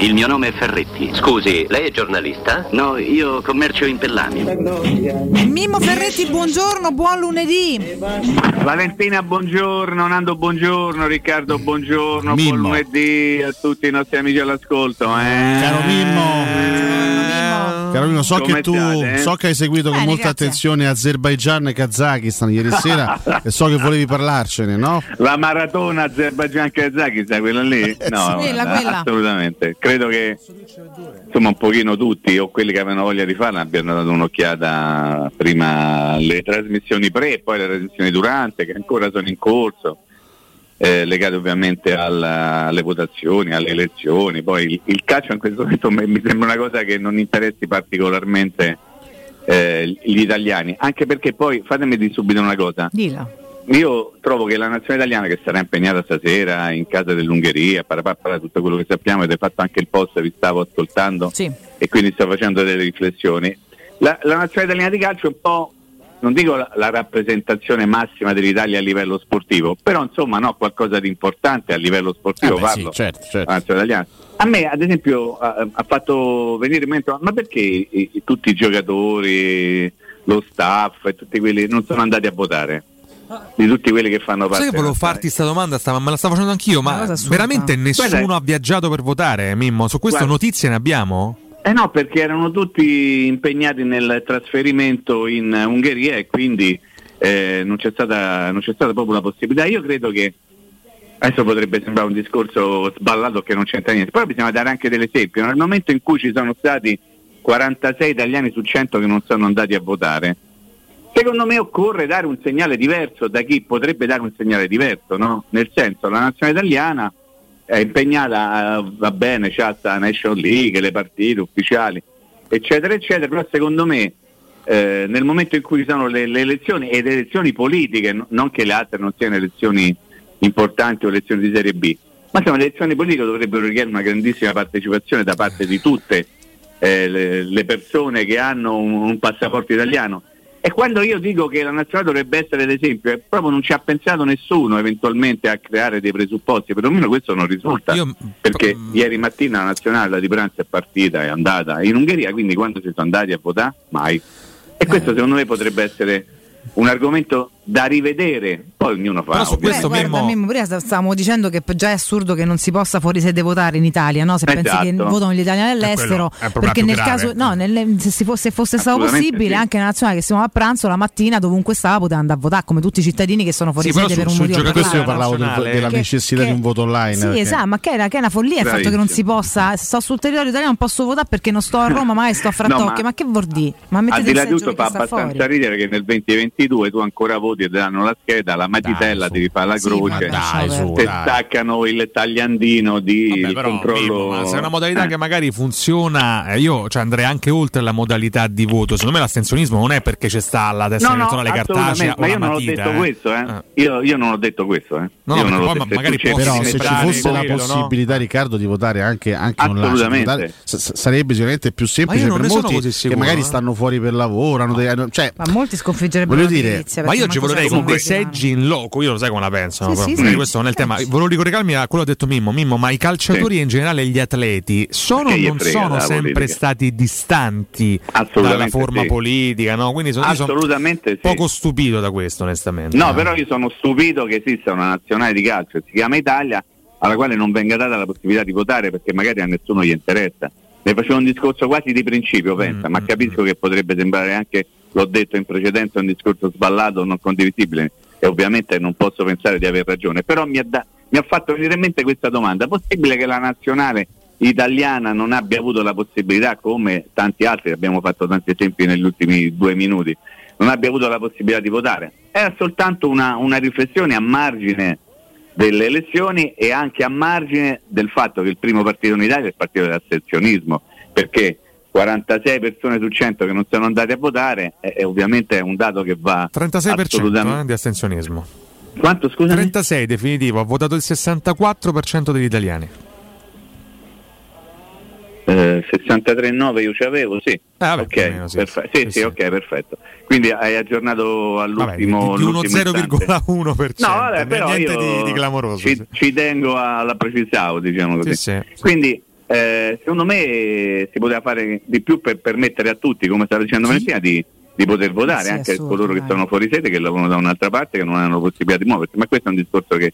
Il mio nome è Ferretti. Scusi, lei è giornalista? No, io commercio in Pellami. Mimmo Ferretti, buongiorno, buon lunedì. Valentina, buongiorno, Nando, buongiorno, Riccardo, buongiorno, Mimmo. buon lunedì a tutti i nostri amici all'ascolto. Eh. Caro Mimmo, caro Mimmo, so che tu eh? so che hai seguito con molta grazie. attenzione Azerbaijan e Kazakistan ieri sera e so che volevi parlarcene, no? La maratona Azerbaijan Kazakistan, quella lì? No, Sì, quella, guarda, quella. assolutamente. Credo che insomma un pochino tutti o quelli che avevano voglia di farla abbiano dato un'occhiata prima alle trasmissioni pre e poi alle trasmissioni durante, che ancora sono in corso. Eh, legate ovviamente alla- alle votazioni, alle elezioni. Poi il, il calcio in questo momento mi mi sembra una cosa che non interessi particolarmente eh, gli italiani, anche perché poi fatemi dire subito una cosa. Dilla. Io trovo che la nazione italiana che sarà impegnata stasera in casa dell'Ungheria, parapapara, tutto quello che sappiamo, ed hai fatto anche il post, vi stavo ascoltando Sì. e quindi sto facendo delle riflessioni. La, la nazione italiana di calcio è un po', non dico la, la rappresentazione massima dell'Italia a livello sportivo, però insomma no, qualcosa di importante a livello sportivo Eh beh, sì, certo, certo. A me, ad esempio, ha, ha fatto venire in mente, ma perché i- i- tutti i giocatori, lo staff e tutti quelli non sono andati a votare? Di tutti quelli che fanno parte. Sai che volevo farti questa domanda, stava- me la stavo facendo anch'io, ma veramente nessuno Guarda- ha viaggiato per votare, Mimmo? Su questo Guarda- notizie ne abbiamo? Eh no, perché erano tutti impegnati nel trasferimento in Ungheria e quindi eh, non, c'è stata, non c'è stata proprio la possibilità. Io credo che adesso potrebbe sembrare un discorso sballato che non c'entra niente, però bisogna dare anche dell'esempio. Nel momento in cui ci sono stati 46 italiani su 100 che non sono andati a votare, secondo me occorre dare un segnale diverso da chi potrebbe dare un segnale diverso, no? Nel senso, la nazionale italiana è impegnata, eh, va bene, c'ha sta Nation League, le partite ufficiali, eccetera, eccetera, però secondo me eh, nel momento in cui ci sono le, le elezioni e le elezioni politiche, no- non che le altre non siano elezioni importanti o elezioni di serie B, ma insomma le elezioni politiche dovrebbero richiedere una grandissima partecipazione da parte di tutte eh, le, le persone che hanno un, un passaporto italiano. E quando io dico che la nazionale dovrebbe essere l'esempio, proprio non ci ha pensato nessuno eventualmente a creare dei presupposti, perlomeno questo non risulta. Io- perché mm. ieri mattina la nazionale la di pranzo è partita, è andata in Ungheria, quindi quando si sono andati a votare? Mai. E questo secondo me potrebbe essere un argomento da rivedere, poi ognuno fa. Però su questo Beh, guarda, Mimmo- Mimmo, prima sta- stavamo dicendo che già è assurdo che non si possa fuori sede votare in Italia, no? Se pensi che Esatto. votano gli italiani all'estero, perché nel grave. caso, no, nelle- se, si fosse, fosse stato possibile, sì. anche la nazionale che si muove a pranzo la mattina, dovunque stava, poteva andare a votare, come tutti i cittadini che sono fuori Sì, sede su- per un motivo per Questo io parlavo del- della Che- necessità che- di un voto online. Sì, perché- esatto, ma che è, una, che è una follia il fatto che non si Bravissimo. possa. Sto sul territorio italiano, non posso votare perché non sto a Roma, ma sto a Frattocchio. ma- ma, che vuol dire? Ma Al mettete di là di tutto fa abbastanza fuori. ridere che nel 2022 tu ancora voti ti danno la scheda, la matitella su. ti rifà la Sì, croce, ma dai, Dai, su, ti dai. staccano il tagliandino di Vabbè, il però, controllo. Ma se è una modalità Eh. che magari funziona, eh, io cioè, andrei anche oltre la modalità di voto. Secondo me l'astensionismo non è perché c'è sta la testa No, no, elettorale cartacea assolutamente, o ma la io non ho matita. detto eh. questo, eh. Eh. Io, io non ho detto questo, eh. No, Io no, non poi detto. magari Se tu può Però se ci fosse la no? possibilità, Riccardo, di votare anche, anche online, votare, s- sarebbe sicuramente più semplice Ma per molti che magari stanno fuori per lavoro. dei- cioè, Ma molti sconfiggerebbero la dire, Ma io ci manco vorrei sai con dei seggi in loco, io lo sai come la penso, Sì, però, sì, sì. questo non è il tema. Volevo ricollegarmi a quello che ha detto Mimmo, Mimmo, ma i calciatori e in generale gli atleti sono o non sono la sempre politica? stati distanti dalla forma sì. politica, no? Quindi sono, sono Assolutamente sì. poco stupito da questo, onestamente. No, Eh. però io sono stupito che esista una nazionale di calcio che si chiama Italia alla quale non venga data la possibilità di votare perché magari a nessuno gli interessa. Ne facevo un discorso quasi di principio, pensa, Mm, ma mm, capisco che potrebbe sembrare anche, l'ho detto in precedenza, un discorso sballato, non condivisibile e ovviamente non posso pensare di aver ragione, però mi ha, da- mi ha fatto venire in mente questa domanda, possibile che la nazionale italiana non abbia avuto la possibilità, come tanti altri, abbiamo fatto tanti esempi negli ultimi due minuti, non abbia avuto la possibilità di votare? Era soltanto una, una riflessione a margine delle elezioni e anche a margine del fatto che il primo partito in Italia è il partito dell'astensionismo, perché 46 persone su 100 che non sono andate a votare è, ovviamente è un dato che va 36% assolutamente... eh, di astensionismo. Quanto scusa? 36 definitivo, ha votato il 64% degli italiani. Eh, 63,9 io ci avevo, sì. vabbè, ok, più o meno, sì. perfe- sì, Sì, sì, ok, perfetto. Quindi hai aggiornato Vabbè, di, all'ultimo di uno all'ultimo istante. 0,1%. No, vabbè, però niente io di, di clamoroso. Ci, ci tengo alla precisavo, diciamo così. Sì, sì, sì. Quindi eh, secondo me si poteva fare di più per permettere a tutti, come stava dicendo Valentina, di, di poter votare, Sì, anche a coloro che sono fuori sede, che lavorano da un'altra parte, che non hanno possibilità di muoversi. Ma questo è un discorso che,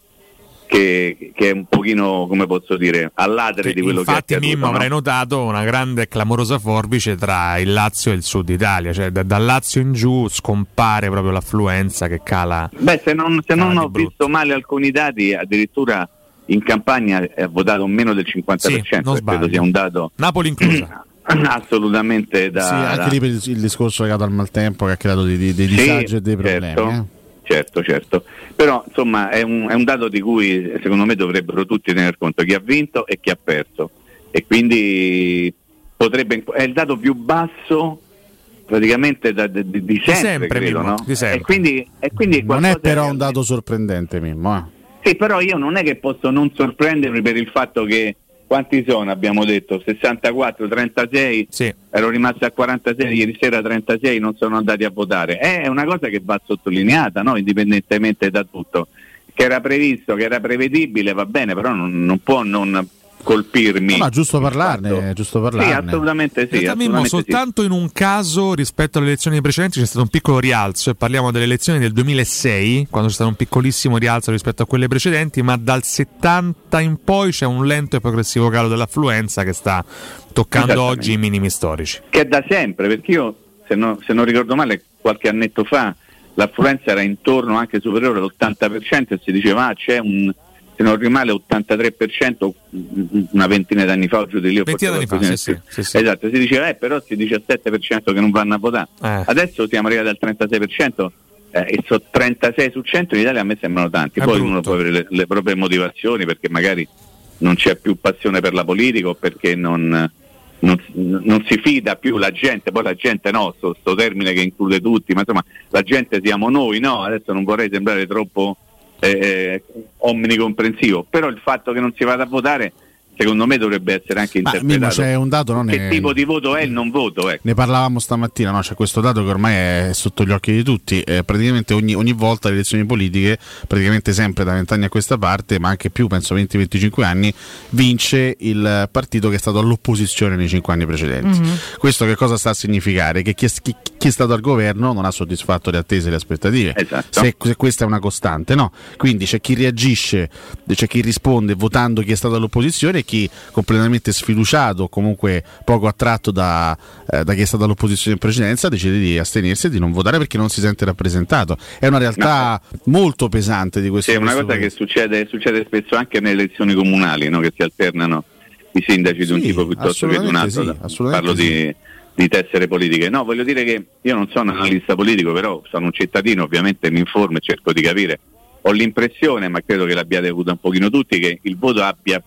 che- che è un pochino, come posso dire, all'adere di quello Infatti, che è accaduto. Mimmo, no? avrai notato una grande e clamorosa forbice tra il Lazio e il Sud Italia, cioè da- dal Lazio in giù scompare proprio l'affluenza che cala. Beh, se non, se non ho brutto. visto male alcuni dati, addirittura in campagna ha votato meno del 50%, Sì, non e credo sia un dato Napoli inclusa. assolutamente da... sì, anche lì il, discorso legato al maltempo che ha creato dei, dei- dei Sì, disagi e dei problemi. certo, eh. certo, certo. Però insomma è un, è un dato di cui secondo me dovrebbero tutti tener conto, chi ha vinto e chi ha perso. E quindi potrebbe, è il dato più basso praticamente da- di, di- di sempre, sempre, credo, Mimmo, no? di sempre. E quindi, e quindi Non è però un dato sorprendente, Mimmo. eh. Sì, però io non è che posso non sorprendermi per il fatto che quanti sono, abbiamo detto, 64, 36, Sì. ero rimasto a 46, ieri sera 36 non sono andati a votare. È una cosa che va sottolineata, no? indipendentemente da tutto. Che era previsto, che era prevedibile, va bene, però non, non può non colpirmi. No, no, giusto parlarne, giusto Sì, parlarne. assolutamente In sì. Mimmo, assolutamente sì. soltanto in un caso rispetto alle elezioni precedenti c'è stato un piccolo rialzo e parliamo delle elezioni del 2006 quando c'è stato un piccolissimo rialzo rispetto a quelle precedenti ma dal 70 in poi c'è un lento e progressivo calo dell'affluenza che sta toccando oggi i minimi storici che è da sempre, perché io, se, no- se non ricordo male, qualche annetto fa l'affluenza era intorno anche superiore all'80% e si diceva ah, c'è un, se non male, 83% una ventina d'anni fa o giù di lì. Ventina d'anni fa, sì, sì, sì. Esatto, si diceva eh, però si 17% che non vanno a votare. Eh. Adesso siamo arrivati al 36%. eh, e so 36 su 100 in Italia a me sembrano tanti, È poi brutto. uno può avere le, le proprie motivazioni perché magari non c'è più passione per la politica o perché non, non, non si fida più la gente, poi la gente no, sto, sto termine che include tutti, ma insomma la gente siamo noi, no? Adesso non vorrei sembrare troppo eh, omnicomprensivo, però il fatto che non si vada a votare secondo me dovrebbe essere anche Ma Mimmo interpretato. c'è un dato, non che è... tipo di voto è il non voto? Ecco. Ne parlavamo stamattina, no? c'è questo dato che ormai è sotto gli occhi di tutti, eh, praticamente ogni, ogni volta le elezioni politiche, praticamente sempre da vent'anni a questa parte, ma anche più, penso 20-25 anni, vince il partito che è stato all'opposizione nei cinque anni precedenti. Questo che cosa sta a significare? Che chi è, chi- chi è stato al governo non ha soddisfatto le attese e le aspettative, Esatto. se, se questa è una costante, no? Quindi c'è chi reagisce, c'è chi risponde votando chi è stato all'opposizione e chi completamente sfiduciato o comunque poco attratto da, eh, da chi è stato all'opposizione in precedenza decide di astenersi e di non votare perché non si sente rappresentato. È una realtà molto pesante di questo Sì, è una cosa che succede, succede spesso anche nelle elezioni comunali, no? che si alternano i sindaci di un Sì, tipo piuttosto che di un altro. sì, Parlo di, di tessere politiche. No, voglio dire che io non sono analista politico, però sono un cittadino, ovviamente mi informo e cerco di capire. Ho l'impressione, ma credo che l'abbiate avuto un pochino tutti, che il voto abbia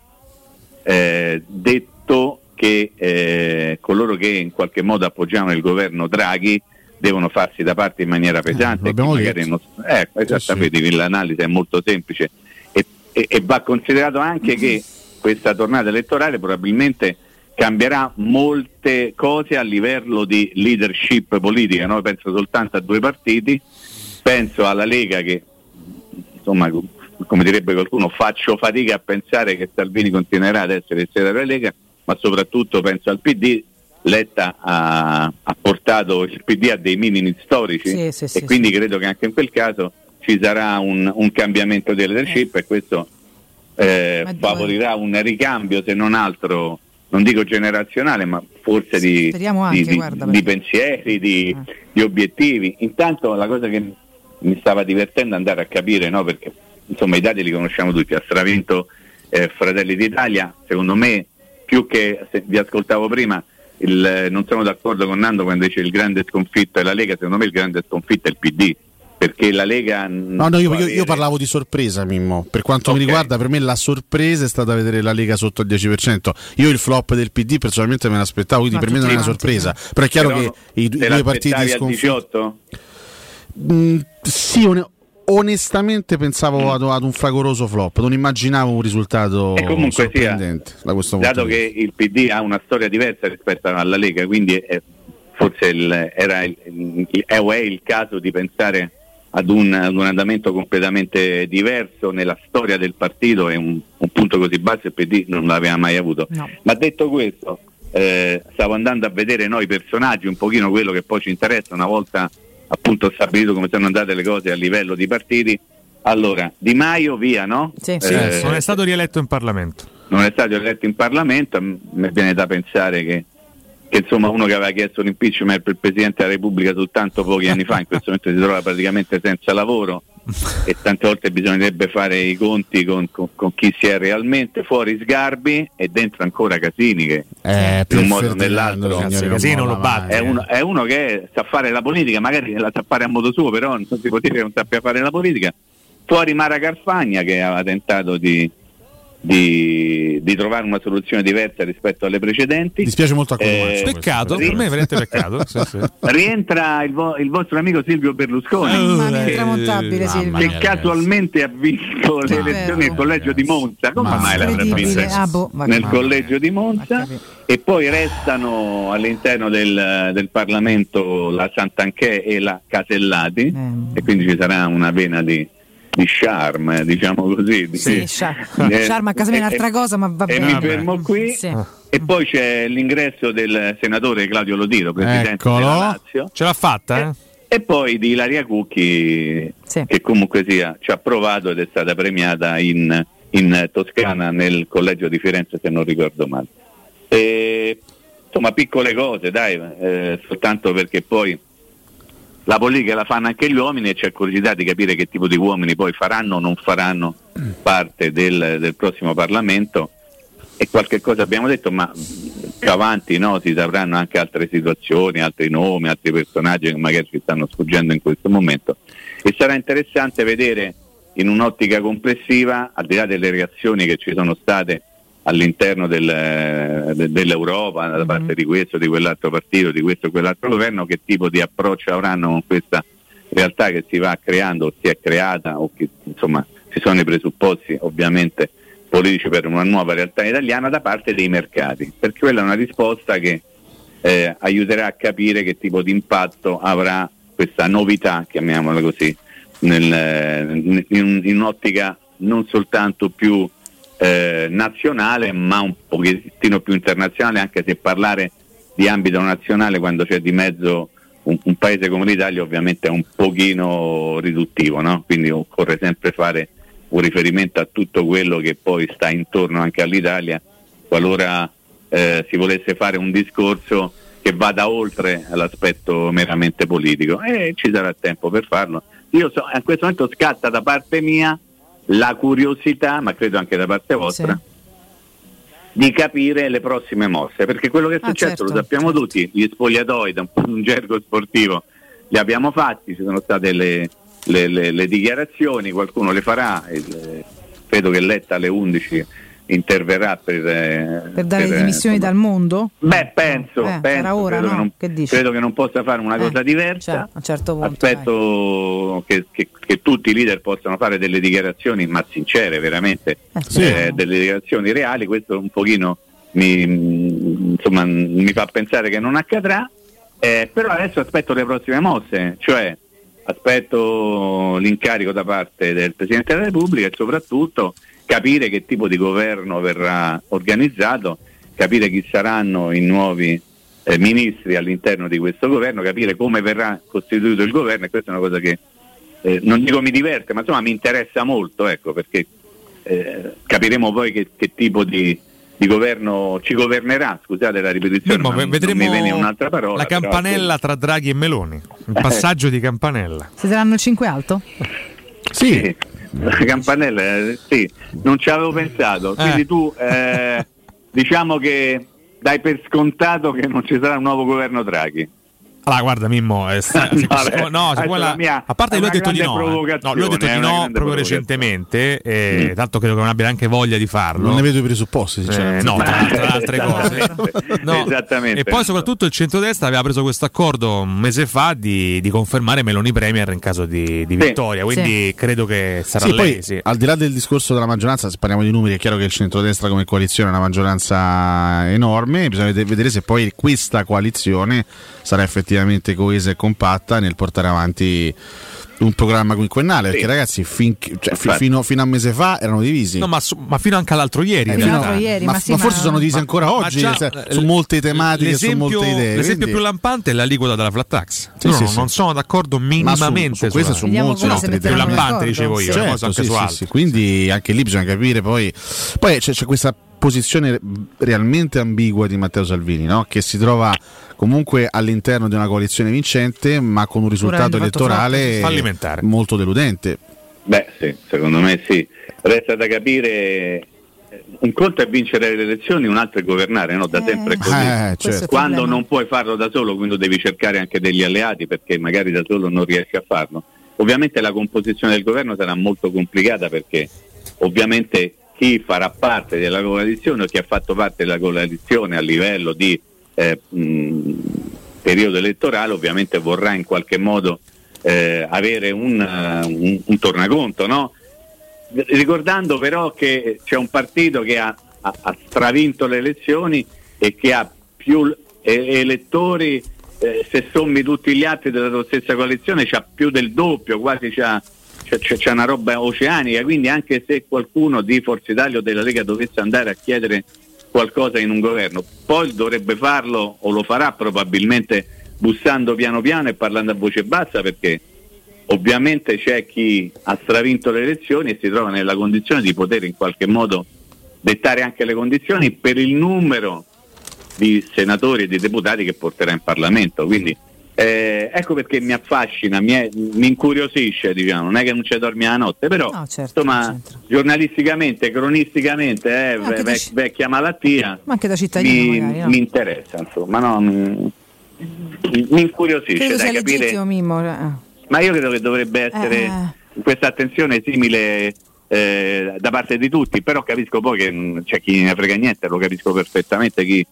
eh, detto che eh, coloro che in qualche modo appoggiavano il governo Draghi devono farsi da parte in maniera pesante. Eh, l'abbiamo chi magari detto. non- ecco, esattamente, l'analisi è molto semplice e, e- e va considerato anche che questa tornata elettorale probabilmente cambierà molte cose a livello di leadership politica. no? Penso soltanto a due partiti, penso alla Lega che insomma come direbbe qualcuno faccio fatica a pensare che Salvini continuerà ad essere il segretario della Lega, ma soprattutto penso al PD. Letta ha, ha portato il PD a dei minimi storici Sì, sì, e sì, quindi sì. credo che anche in quel caso ci sarà un, un cambiamento di leadership e questo eh, favorirà un ricambio se non altro non dico generazionale ma forse di, Speriamo di- anche, di- guarda, di pensieri di, Eh. di obiettivi intanto la cosa che mi stava divertendo è andare a capire no? perché insomma i dati li conosciamo tutti ha stravinto eh, Fratelli d'Italia secondo me più che se vi ascoltavo prima il, non sono d'accordo con Nando quando dice il grande sconfitto è la Lega secondo me il grande sconfitto è il PD perché la Lega No, no, io, io- io parlavo di sorpresa, Mimmo. Per quanto Ok. mi riguarda, per me la sorpresa è stata vedere la Lega sotto il 10%. Io il flop del PD personalmente me l'aspettavo, quindi Ma per me non è una sorpresa. Però è chiaro che i, du- i due partiti sconfitti. 18 Mm, sì, one- onestamente pensavo ad, ad un fragoroso flop, non immaginavo un risultato E comunque sia, sorprendente da questo punto dato che il PD ha una storia diversa rispetto alla Lega, quindi è- forse il- era il, il- è o è il caso di pensare ad un, ad un andamento completamente diverso nella storia del partito e un, un punto così basso il PD non l'aveva mai avuto. No. Ma detto questo, eh, stavo andando a vedere noi personaggi, un pochino quello che poi ci interessa una volta appunto stabilito come sono andate le cose a livello di partiti. Allora, Di Maio via, no? Sì. Sì, Eh, non è stato rieletto in Parlamento. non è stato eletto in Parlamento, a me viene da pensare che, che, insomma uno che aveva chiesto l'impeachment per il Presidente della Repubblica soltanto pochi anni fa, in questo momento si trova praticamente senza lavoro e tante volte bisognerebbe fare i conti con, con- con chi si è realmente, fuori Sgarbi e dentro ancora Casini che Eh, in un modo o nell'altro. molla lo batte. è uno, è uno che sa fare la politica, magari la sa fare a modo suo, però non si può dire che non sappia fare la politica. Fuori Mara Carfagna che aveva tentato di, di- di trovare una soluzione diversa rispetto alle precedenti. Dispiace molto a Eh, Cotumaccio questo. Peccato, per me è veramente peccato. Sì, sì. Rientra il, vo- il vostro amico Silvio Berlusconi. Mamma mia, Eh, intramontabile mamma Silvio. che casualmente ha vinto le Ah, elezioni nel collegio di Monza, come Ma mai l'avrà Incredibile. vinta? Ah, boh, nel collegio di Monza e poi restano all'interno del, del Parlamento la Santanchè e la Casellati Eh. e quindi ci sarà una vena di, di charme, diciamo così. di- Sì, Sciar- Eh, Sciarma a casa mia è e- un'altra cosa, ma va E bene. mi Vabbè. fermo qui. Sì. E poi c'è l'ingresso del senatore Claudio Lodiro, presidente Eccolo. della Lazio. Ce l'ha fatta, eh? E poi di Ilaria Cucchi, Sì. che comunque sia, ci ha provato ed è stata premiata in, in Toscana nel collegio di Firenze, se non ricordo male. E, insomma, piccole cose, dai, eh, soltanto perché poi la politica la fanno anche gli uomini e c'è curiosità di capire che tipo di uomini poi faranno o non faranno parte del, del prossimo Parlamento. E qualche cosa abbiamo detto, ma più avanti no, si sapranno anche altre situazioni, altri nomi, altri personaggi che magari ci stanno sfuggendo in questo momento. E sarà interessante vedere in un'ottica complessiva, al di là delle reazioni che ci sono state all'interno del- de- dell'Europa da parte di questo, di quell'altro partito, di questo o quell'altro governo, che tipo di approccio avranno con questa realtà che si va creando o si è creata o che insomma ci sono i presupposti ovviamente politici per una nuova realtà italiana da parte dei mercati, perché quella è una risposta che eh, aiuterà a capire che tipo di impatto avrà questa novità, chiamiamola così, nel- in, in un'ottica non soltanto più eh, nazionale ma un pochettino più internazionale, anche se parlare di ambito nazionale quando c'è di mezzo un, un paese come l'Italia ovviamente è un pochino riduttivo, no? quindi occorre sempre fare un riferimento a tutto quello che poi sta intorno anche all'Italia qualora eh, si volesse fare un discorso che vada oltre l'aspetto meramente politico e ci sarà tempo per farlo. Io so, in questo momento scatta da parte mia la curiosità, ma credo anche da parte vostra, di capire le prossime mosse, perché quello che è Ah, successo certo, lo sappiamo certo. tutti, gli spogliatoi da un, un gergo sportivo li abbiamo fatti, ci sono state le, le- le- le dichiarazioni, qualcuno le farà, il- credo che Letta alle 11 interverrà per, eh, Per dare per, le dimissioni insomma, dal mondo? Beh, penso, Eh, penso, era ora, credo, no? che non, Che credo che non possa fare una Eh, cosa diversa. cioè, certo punto, Aspetto che, che- che tutti i leader possano fare delle dichiarazioni, ma sincere, veramente, Eh, Sì. eh, delle dichiarazioni reali. Questo un pochino mi, insomma, mi fa pensare che non accadrà. Eh, però adesso aspetto le prossime mosse, cioè aspetto l'incarico da parte del Presidente della Repubblica e soprattutto capire che tipo di governo verrà organizzato, capire chi saranno i nuovi eh, ministri all'interno di questo governo, capire come verrà costituito il governo e questa è una cosa che eh, non dico mi diverte, ma insomma mi interessa molto, ecco, perché eh, capiremo poi che, che tipo di, di governo ci governerà, scusate la ripetizione, Mimmo, ma vedremo non mi viene un'altra parola. la però, campanella tra Draghi e Meloni. Il passaggio di campanella. Si daranno il 5 alto? Sì, la campanella, eh, sì, non ci avevo pensato. Quindi Eh. tu eh, diciamo che dai per scontato che non ci sarà un nuovo governo Draghi. Allora, guarda, Mimmo, è sta- No, se- beh, no, se quella- mia a parte lui ha detto di no, eh. no, lui ha detto di no proprio recentemente, e Mm. tanto credo che non abbia neanche voglia di farlo. Non ne vedo i presupposti, Eh, sinceramente. no, tra, tra altre cose. No. Esattamente. E poi soprattutto il centrodestra aveva preso questo accordo un mese fa di, di confermare Meloni Premier in caso di, di Sì. vittoria, quindi credo che sarà Sì, lei. poi sì. al di là del discorso della maggioranza, se parliamo di numeri, è chiaro che il centrodestra come coalizione è una maggioranza enorme. Bisogna vede- vedere se poi questa coalizione sarà effettivamente coesa e compatta nel portare avanti un programma quinquennale, perché ragazzi fin- cioè, Infatti. fino, fino a un mese fa erano divisi. No, ma, su- ma fino anche all'altro ieri. Eh, all'altro ieri, ma, ma sì, forse sono divisi ma- ancora Ma oggi già, se- eh, su molte tematiche, su l'esempio, molte idee. l'esempio quindi- più lampante è l'aliquota della flat tax. Sì, Io sì, non, sì. sono d'accordo ma su, minimamente su questo su come altre si più lampante, dicevo io, Sì. cosa anche sì, sì, sì. Quindi anche lì bisogna capire poi. Poi c'è, c'è questa posizione realmente ambigua di Matteo Salvini, no? che si trova comunque all'interno di una coalizione vincente, ma con un risultato elettorale molto deludente. Beh, sì, secondo me sì. Resta da capire. eh, Un conto è vincere le elezioni, un altro è governare, no? Da Eh, sempre è così. Eh, questo è certo. Quando non puoi farlo da solo, quindi devi cercare anche degli alleati perché magari da solo non riesci a farlo. Ovviamente la composizione del governo sarà molto complicata perché ovviamente chi farà parte della coalizione o chi ha fatto parte della coalizione a livello di eh, mh, periodo elettorale ovviamente vorrà in qualche modo eh, avere un, eh, un- un tornaconto, no? ricordando però che c'è un partito che ha, ha- ha stravinto le elezioni e che ha più eh, elettori, eh, se sommi tutti gli altri della tua stessa coalizione, c'ha più del doppio, quasi c'ha, c'è, c'è- una roba oceanica, quindi anche se qualcuno di Forza Italia o della Lega dovesse andare a chiedere qualcosa in un governo, poi dovrebbe farlo o lo farà probabilmente bussando piano piano e parlando a voce bassa perché ovviamente c'è chi ha stravinto le elezioni e si trova nella condizione di poter in qualche modo dettare anche le condizioni per il numero di senatori e di deputati che porterà in Parlamento. Quindi eh, ecco perché mi affascina, mi, è- mi incuriosisce, diciamo, non è che non ci dormi la notte, però No, certo, insomma c'entra. giornalisticamente, cronisticamente, eh, Anche ve- da vecchia malattia, Ma anche da cittadino mi, magari, no? mi interessa, insomma, no, mi, mi incuriosisce sia capire. legittimo Mimmo. eh. Ma io credo che dovrebbe essere Eh. questa attenzione simile eh, da parte di tutti, però capisco poi che mh, c'è chi ne frega niente, lo capisco perfettamente chi,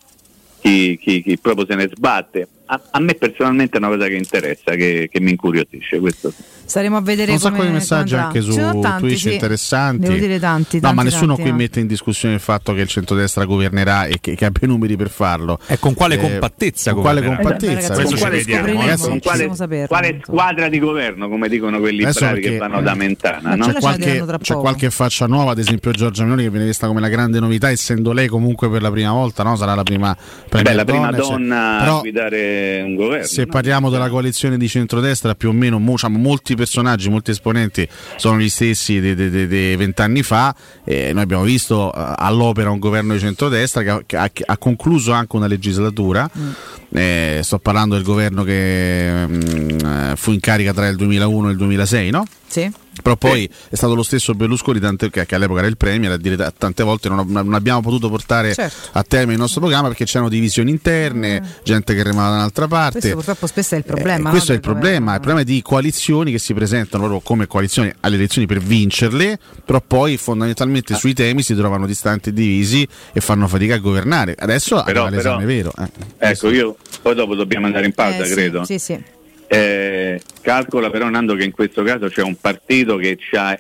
chi- chi- chi proprio se ne sbatte. A, a me personalmente è una cosa che interessa, che, che mi incuriosisce. Questo sì. Staremo a vedere un sacco di messaggi anche su tanti, Twitch sì. interessanti. Devo dire tanti, no, tanti, ma nessuno tanti, qui no. mette in discussione il fatto che il centrodestra governerà e che, che abbia i numeri per farlo. E con quale Eh, compattezza con quale compattezza? Ragazzi, Questo con ci quale, non quale- saperlo. quale squadra di governo, come dicono quelli Adesso bravi che vanno da Mentana? No? C'è qualche, c'è qualche faccia nuova, ad esempio Giorgia Meloni, che viene vista come la grande novità, essendo lei comunque per la prima volta, no? sarà la prima, premier Beh, la prima donna, donna a guidare un governo. se no? parliamo della coalizione di centrodestra, più o meno mo- diciamo, molti personaggi, molti esponenti sono gli stessi di vent'anni fa. Eh, noi abbiamo visto eh, all'opera un governo di centrodestra che ha, che ha- che ha concluso anche una legislatura. Eh, sto parlando del governo che mm, eh, fu in carica tra il 2001 e il 2006, no? Sì. Però poi è stato lo stesso Berlusconi, tante- che, che all'epoca era il Premier, a dire tante volte non, non abbiamo potuto portare Certo. a termine il nostro programma perché c'erano divisioni interne, gente che remava da un'altra parte. Questo purtroppo spesso è il problema. Eh, questo no, è il problema, il problema è di coalizioni che si presentano proprio come coalizioni alle elezioni per vincerle, però poi fondamentalmente sui temi si trovano distanti e divisi e fanno fatica a governare. Adesso Però- arriva l'esame vero. eh. Ecco, io poi dopo dobbiamo andare in pausa, Eh, credo. Sì, sì. Eh, calcola però Nando che in questo caso c'è un partito che ha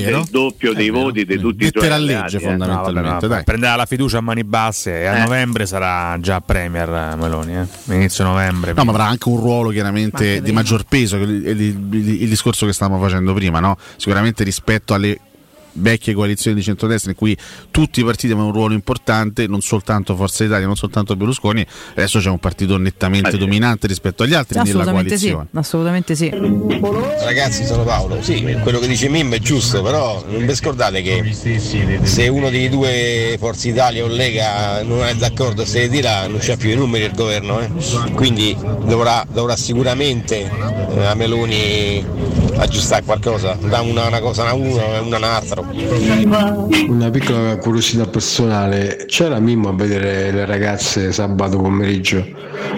vero, del doppio dei vero. voti di tutti i suoi alleati. legge, eh. fondamentalmente. No, vabbè, no, dai. Prenderà la fiducia a mani basse e a Eh. novembre sarà già Premier Meloni, eh. inizio novembre. No, ma avrà anche un ruolo Ma chiaramente anche di maggior peso, è il, il- il discorso che stavamo facendo prima, no? sicuramente rispetto alle vecchie coalizioni di centrodestra in cui tutti i partiti avevano un ruolo importante, non soltanto Forza Italia, non soltanto Berlusconi, adesso c'è un partito nettamente Ah, sì. dominante rispetto agli altri nella Assolutamente sì. coalizione. Assolutamente sì. Ragazzi, sono Paolo. Sì, quello che dice Mim è giusto, però non vi scordate che se uno dei due Forza Italia o Lega non è d'accordo se ne dirà, non c'è più i numeri il governo. eh. Quindi dovrà, dovrà sicuramente eh, a Meloni aggiustare qualcosa, da una, una cosa a uno e una a un altro. Una piccola curiosità personale, c'era Mimmo a vedere le ragazze sabato pomeriggio?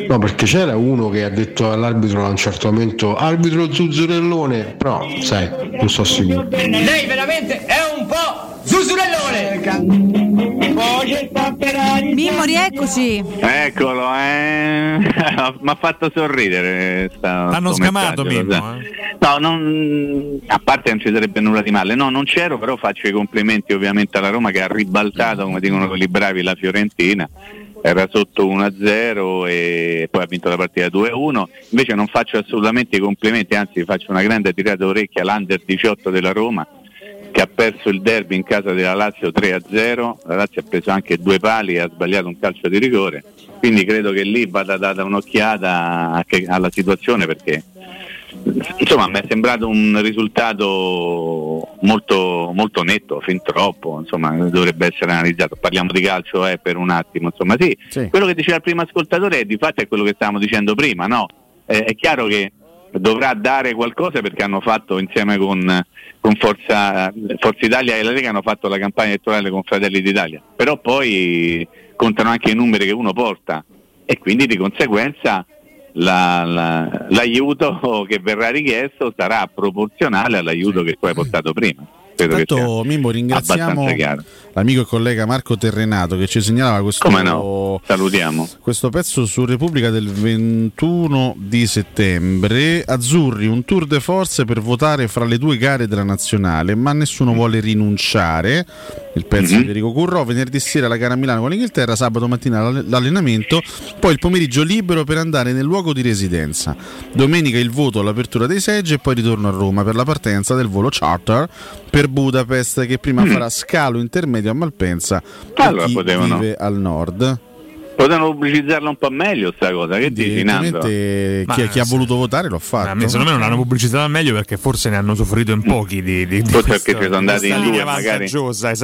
No, perché c'era uno che ha detto all'arbitro a un certo momento, arbitro zuzzurellone, però sai, non so sicuro. Lei veramente è un po' zuzzurellone! Mimmo, rieccoci. Eccolo, eh. mi ha fatto sorridere. sta- T'hanno sto scamato, Mimmo, eh? No, non- a parte non ci sarebbe nulla di male. No, non c'ero, però faccio i complimenti ovviamente alla Roma che ha ribaltato, come dicono quelli bravi, la Fiorentina. era sotto 1-0 e poi ha vinto la partita 2-1. Invece non faccio assolutamente i complimenti, anzi faccio una grande tirata d'orecchia all'Under 18 della Roma che ha perso il derby in casa della Lazio 3-0. La Lazio ha preso anche due pali e ha sbagliato un calcio di rigore. Quindi credo che lì vada data un'occhiata alla situazione perché insomma mi è sembrato un risultato molto, molto netto, fin troppo, insomma dovrebbe essere analizzato. Parliamo di calcio eh, per un attimo, insomma sì. sì. Quello che diceva il primo ascoltatore è di fatto è quello che stavamo dicendo prima, no? Eh, è chiaro che dovrà dare qualcosa perché hanno fatto insieme con, con Forza, Forza, Italia e la Lega hanno fatto la campagna elettorale con Fratelli d'Italia, però poi contano anche i numeri che uno porta e quindi di conseguenza la, la, l'aiuto che verrà richiesto sarà proporzionale all'aiuto che tu hai portato prima. Intanto Mimmo ringraziamo l'amico e collega Marco Terrenato che ci segnalava questo, no? questo pezzo su Repubblica del 21 di settembre. Azzurri, un tour de force per votare fra le due gare della nazionale, ma nessuno vuole rinunciare. Il pezzo mm-hmm. di Enrico Curro. Venerdì sera la gara a Milano con l'Inghilterra, sabato mattina l'allenamento, poi il pomeriggio libero per andare nel luogo di residenza. Domenica il voto all'apertura dei seggi e poi ritorno a Roma per la partenza del volo charter per Budapest che prima mm. farà scalo intermedio a Malpensa allora chi potevano. vive al nord. Potevano pubblicizzarla un po' meglio sta cosa, che dici Nando? Chi, chi ha voluto votare l'ho fatto. Ma secondo me non l'hanno pubblicizzata meglio perché forse ne hanno soffrito in pochi di, di, di Forse perché ci sono andati in due magari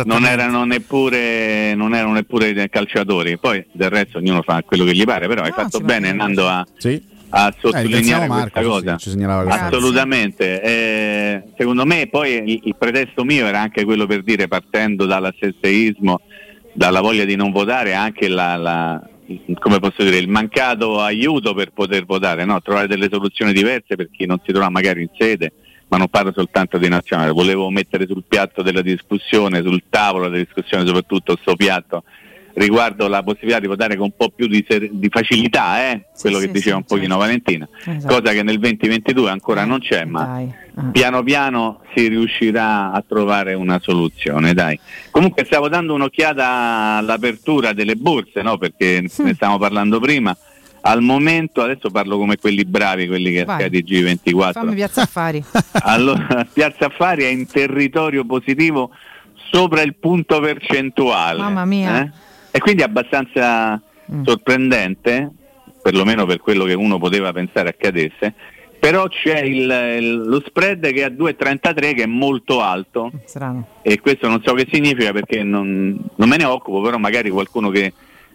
non erano neppure, non erano neppure calciatori, poi del resto ognuno fa quello che gli pare, però hai fatto bene Nando a... Sì a eh, sottolineare eh, questa cosa. Sì, Assolutamente. Eh, secondo me poi il, il, pretesto mio era anche quello per dire partendo dall'assesseismo, dalla voglia di non votare, anche la, la, come posso dire, il mancato aiuto per poter votare, no? trovare delle soluzioni diverse per chi non si trova magari in sede ma non parlo soltanto di nazionale, volevo mettere sul piatto della discussione, sul tavolo della discussione soprattutto sto piatto riguardo la possibilità di votare con un po' più di, ser- di facilità, eh? quello sì, che sì, diceva sì, un pochino certo. Valentina, esatto. cosa che nel 2022 ancora eh, non c'è, ma ah. piano piano si riuscirà a trovare una soluzione. Dai. Comunque stavo dando un'occhiata all'apertura delle borse, no? perché ne stavamo parlando prima. Al momento, adesso parlo come quelli bravi, quelli che a G24. Fammi Piazza Affari. allora, Piazza Affari è in territorio positivo sopra il punto percentuale. Mamma mia. Eh? E quindi è abbastanza mm. sorprendente, perlomeno per quello che uno poteva pensare accadesse, però c'è il, il, lo spread che è a 2,33 che è molto alto Strano. e questo non so che significa perché non, non me ne occupo, però magari qualcuno che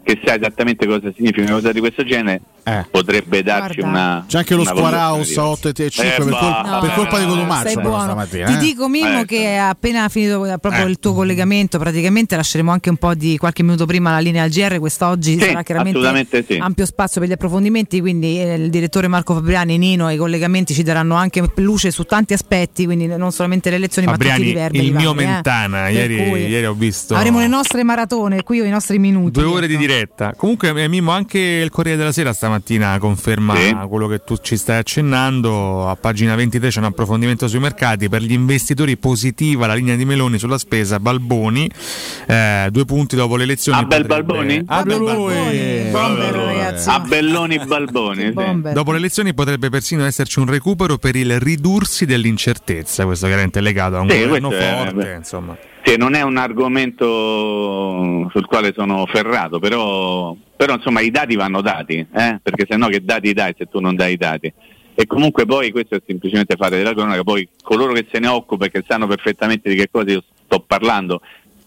che sa esattamente cosa significa una cosa di questo genere, eh. potrebbe darci Guarda. una. C'è anche lo Squaraus a 8 e 5 eh, per, col- no, per colpa di Cotumaccio stamattina. Ti eh? dico Mimmo eh. che appena finito proprio il tuo collegamento, praticamente lasceremo anche un po' di qualche minuto prima la linea al GR. Quest'oggi sì, sarà chiaramente sì. ampio spazio per gli approfondimenti. Quindi il direttore Marco Fabriani, Nino e i collegamenti ci daranno anche luce su tanti aspetti, quindi non solamente le elezioni, Fabriani, ma tutti i verbali. Il mio Mentana, ieri, ieri, ho visto. Avremo le nostre maratone, qui ho i nostri minuti. Due ore di ecco. Diretta. Comunque, eh, Mimmo, anche il Corriere della Sera stamattina conferma sì. quello che tu ci stai accennando. A pagina 23 c'è un approfondimento sui mercati. Per gli investitori positiva la linea di Meloni sulla spesa. Balboni, eh, due punti dopo le elezioni. A bel Balboni? A bel Balboni. Bomber, ragazzi. A Belloni Balboni. Sì. Dopo le elezioni potrebbe persino esserci un recupero per il ridursi dell'incertezza. Questo chiaramente è legato a un sì, governo forte. È, insomma. Sì, non è un argomento sul quale sono ferrato, però, però insomma i dati vanno dati, eh? perché se no che dati dai se tu non dai i dati? E comunque poi questo è semplicemente fare della cronaca, poi coloro che se ne occupano e che sanno perfettamente di che cosa io sto parlando,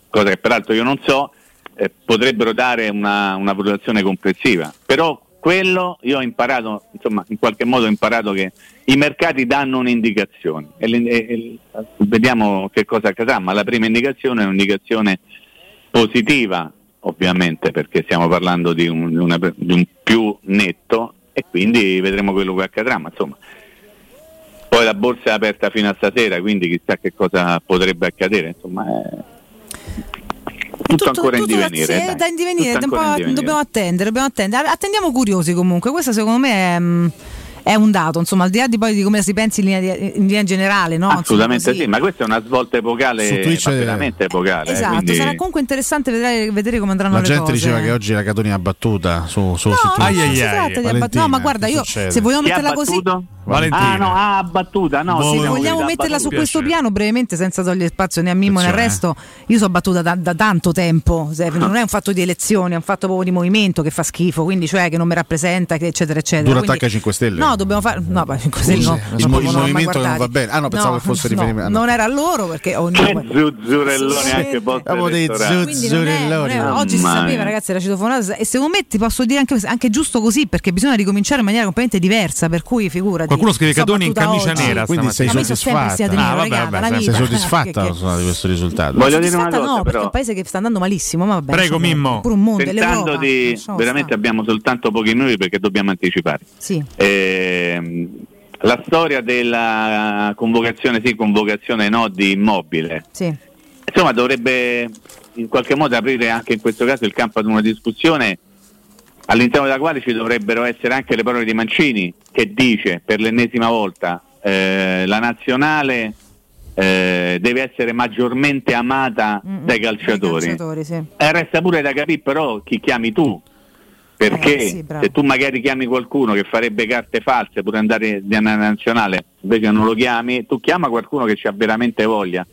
cosa che peraltro io non so, eh, potrebbero dare una, una valutazione complessiva. Però quello io ho imparato, insomma, in qualche modo ho imparato che i mercati danno un'indicazione e, e, e vediamo che cosa accadrà, ma la prima indicazione è un'indicazione positiva, ovviamente, perché stiamo parlando di un, una, di un più netto e quindi vedremo quello che accadrà, ma insomma. Poi la borsa è aperta fino a stasera, quindi chissà che cosa potrebbe accadere, insomma. È tutto, tutto ancora tutto in divenire. Da, da in divenire, in divenire. dobbiamo attendere, dobbiamo attendere. Attendiamo curiosi comunque. Questa secondo me è, è un dato, insomma, al di là di poi di come si pensi in linea, di, in linea generale, no? Assolutamente insomma, sì, ma questa è una svolta epocale, veramente epocale. Eh, esatto, quindi... sarà comunque interessante vedere, vedere come andranno la le cose. La gente diceva che oggi la Catoni ha battuta su, su, no, su no, ai, ai, ai, No, ma guarda, io se vogliamo metterla così Valentina. Ah no, ah, battuta, no. Se vogliamo metterla su questo piano brevemente senza togliere spazio né a Mimmo né al resto, io sono battuta da, da tanto tempo, non è un fatto di elezioni, è un fatto proprio di movimento che fa schifo, quindi cioè che non mi rappresenta, eccetera, eccetera. Dura quindi, attacca 5 Stelle. No, dobbiamo fare no, 5 Stelle no. Il, il movimento non va bene. Ah no, pensavo no, che fosse no, riferimento. Non era loro perché ognuno zuzzurelloni anche Avevo dei zuzzurelloni. Oggi si sapeva, ragazzi, era citofonata e secondo me ti posso dire anche, anche giusto così perché bisogna ricominciare in maniera completamente diversa, per cui figurati. Qualcuno scrive Catoni in camicia oggi. nera quindi sei soddisfatta ah, vabbè, vabbè, sei soddisfatta di questo risultato voglio dire una cosa no perché è un paese che sta andando malissimo ma vabbè, prego Mimmo pure un mondo pensando di veramente abbiamo soltanto pochi minuti perché dobbiamo anticipare sì. eh, la storia della convocazione sì convocazione no di immobile sì. insomma dovrebbe in qualche modo aprire anche in questo caso il campo ad una discussione all'interno della quale ci dovrebbero essere anche le parole di Mancini che dice per l'ennesima volta eh, la nazionale eh, deve essere maggiormente amata mm-hmm. dai calciatori. Dai calciatori sì. eh, resta pure da capire però chi chiami tu. Perché eh, sì, se tu magari chiami qualcuno che farebbe carte false pure andare nella nazionale, invece non lo chiami, tu chiama qualcuno che ha veramente voglia.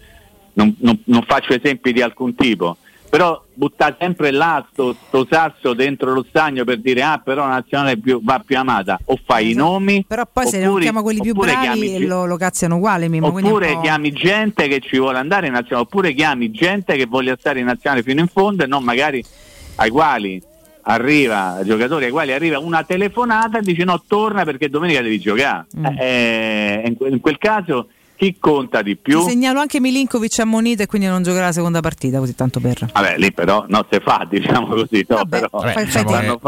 Non, non, non faccio esempi di alcun tipo però buttare sempre là sto, sto, sasso dentro lo stagno per dire ah però la nazionale più, va più amata o fai esatto. i nomi però poi oppure, se non chiama quelli più bravi chiami, lo, lo cazziano uguale Mimo, oppure chiami gente che ci vuole andare in nazionale oppure chiami gente che voglia stare in nazionale fino in fondo e non magari ai quali arriva giocatori ai quali arriva una telefonata e dice no torna perché domenica devi giocare mm. eh, in, in quel caso chi conta di più. Ti segnalo anche Milinkovic ammonito e quindi non giocherà la seconda partita, così tanto per. Vabbè, lì però no, se fa, diciamo così, no, Vabbè, però fai, diciamo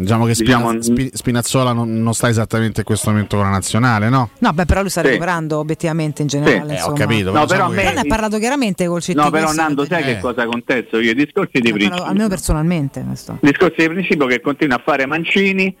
diciamo che diciamo, Spina, Spinazzola non, non, sta esattamente in questo momento con la nazionale, no? No, beh, però lui sta sì. recuperando obiettivamente in generale. Sì. Eh, ho capito. No, però me... ne ha parlato chiaramente col CT. No, però Nando, sai eh. che cosa contesto io? I discorsi di principio. Almeno personalmente. Questo. Discorsi di principio che continua a fare Mancini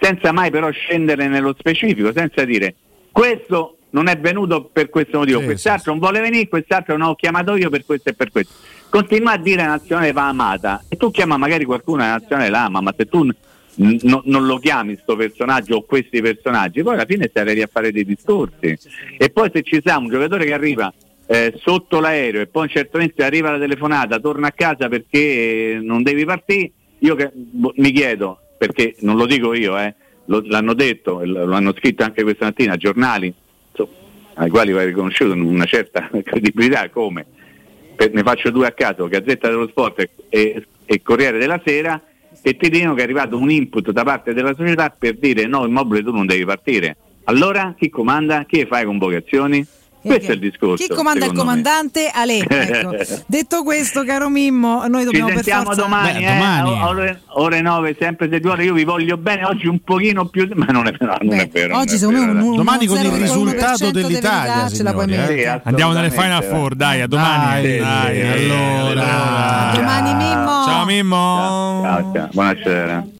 senza mai però scendere nello specifico, senza dire questo non è venuto per questo motivo, sì, quest'altro sì, non vuole venire, quest'altro non ho chiamato io per questo e per questo. Continua a dire la nazionale va amata e tu chiama magari qualcuno la nazionale l'ama, ma se tu n- n- non lo chiami questo personaggio o questi personaggi, poi alla fine stai a fare dei discorsi. E poi se ci sta un giocatore che arriva eh, sotto l'aereo e poi certamente arriva la telefonata, torna a casa perché non devi partire, io che, bo, mi chiedo, perché non lo dico io, eh, lo, l'hanno detto, lo hanno scritto anche questa mattina, giornali, ai quali va riconosciuto una certa credibilità come ne faccio due a caso, Gazzetta dello Sport e, e Corriere della Sera dicono che è arrivato un input da parte della società per dire no, immobile tu non devi partire. Allora chi comanda? Chi fa le convocazioni? Questo è il discorso. Chi comanda il comandante? Ale. Ecco. Detto questo, caro Mimmo, noi dobbiamo Ci sentiamo per forza... domani, Beh, eh, domani. Ore, ore 9, sempre se ore. Io vi voglio bene, oggi un pochino più, ma non è, no, non Beh, è vero. Oggi secondo me un, domani con il risultato dell'Italia. Puoi eh? sì, Andiamo dalle Final Four, dai, a domani. Dai, dai, allora. Domani Mimmo. Ciao Mimmo. Ciao, ciao. Buonasera.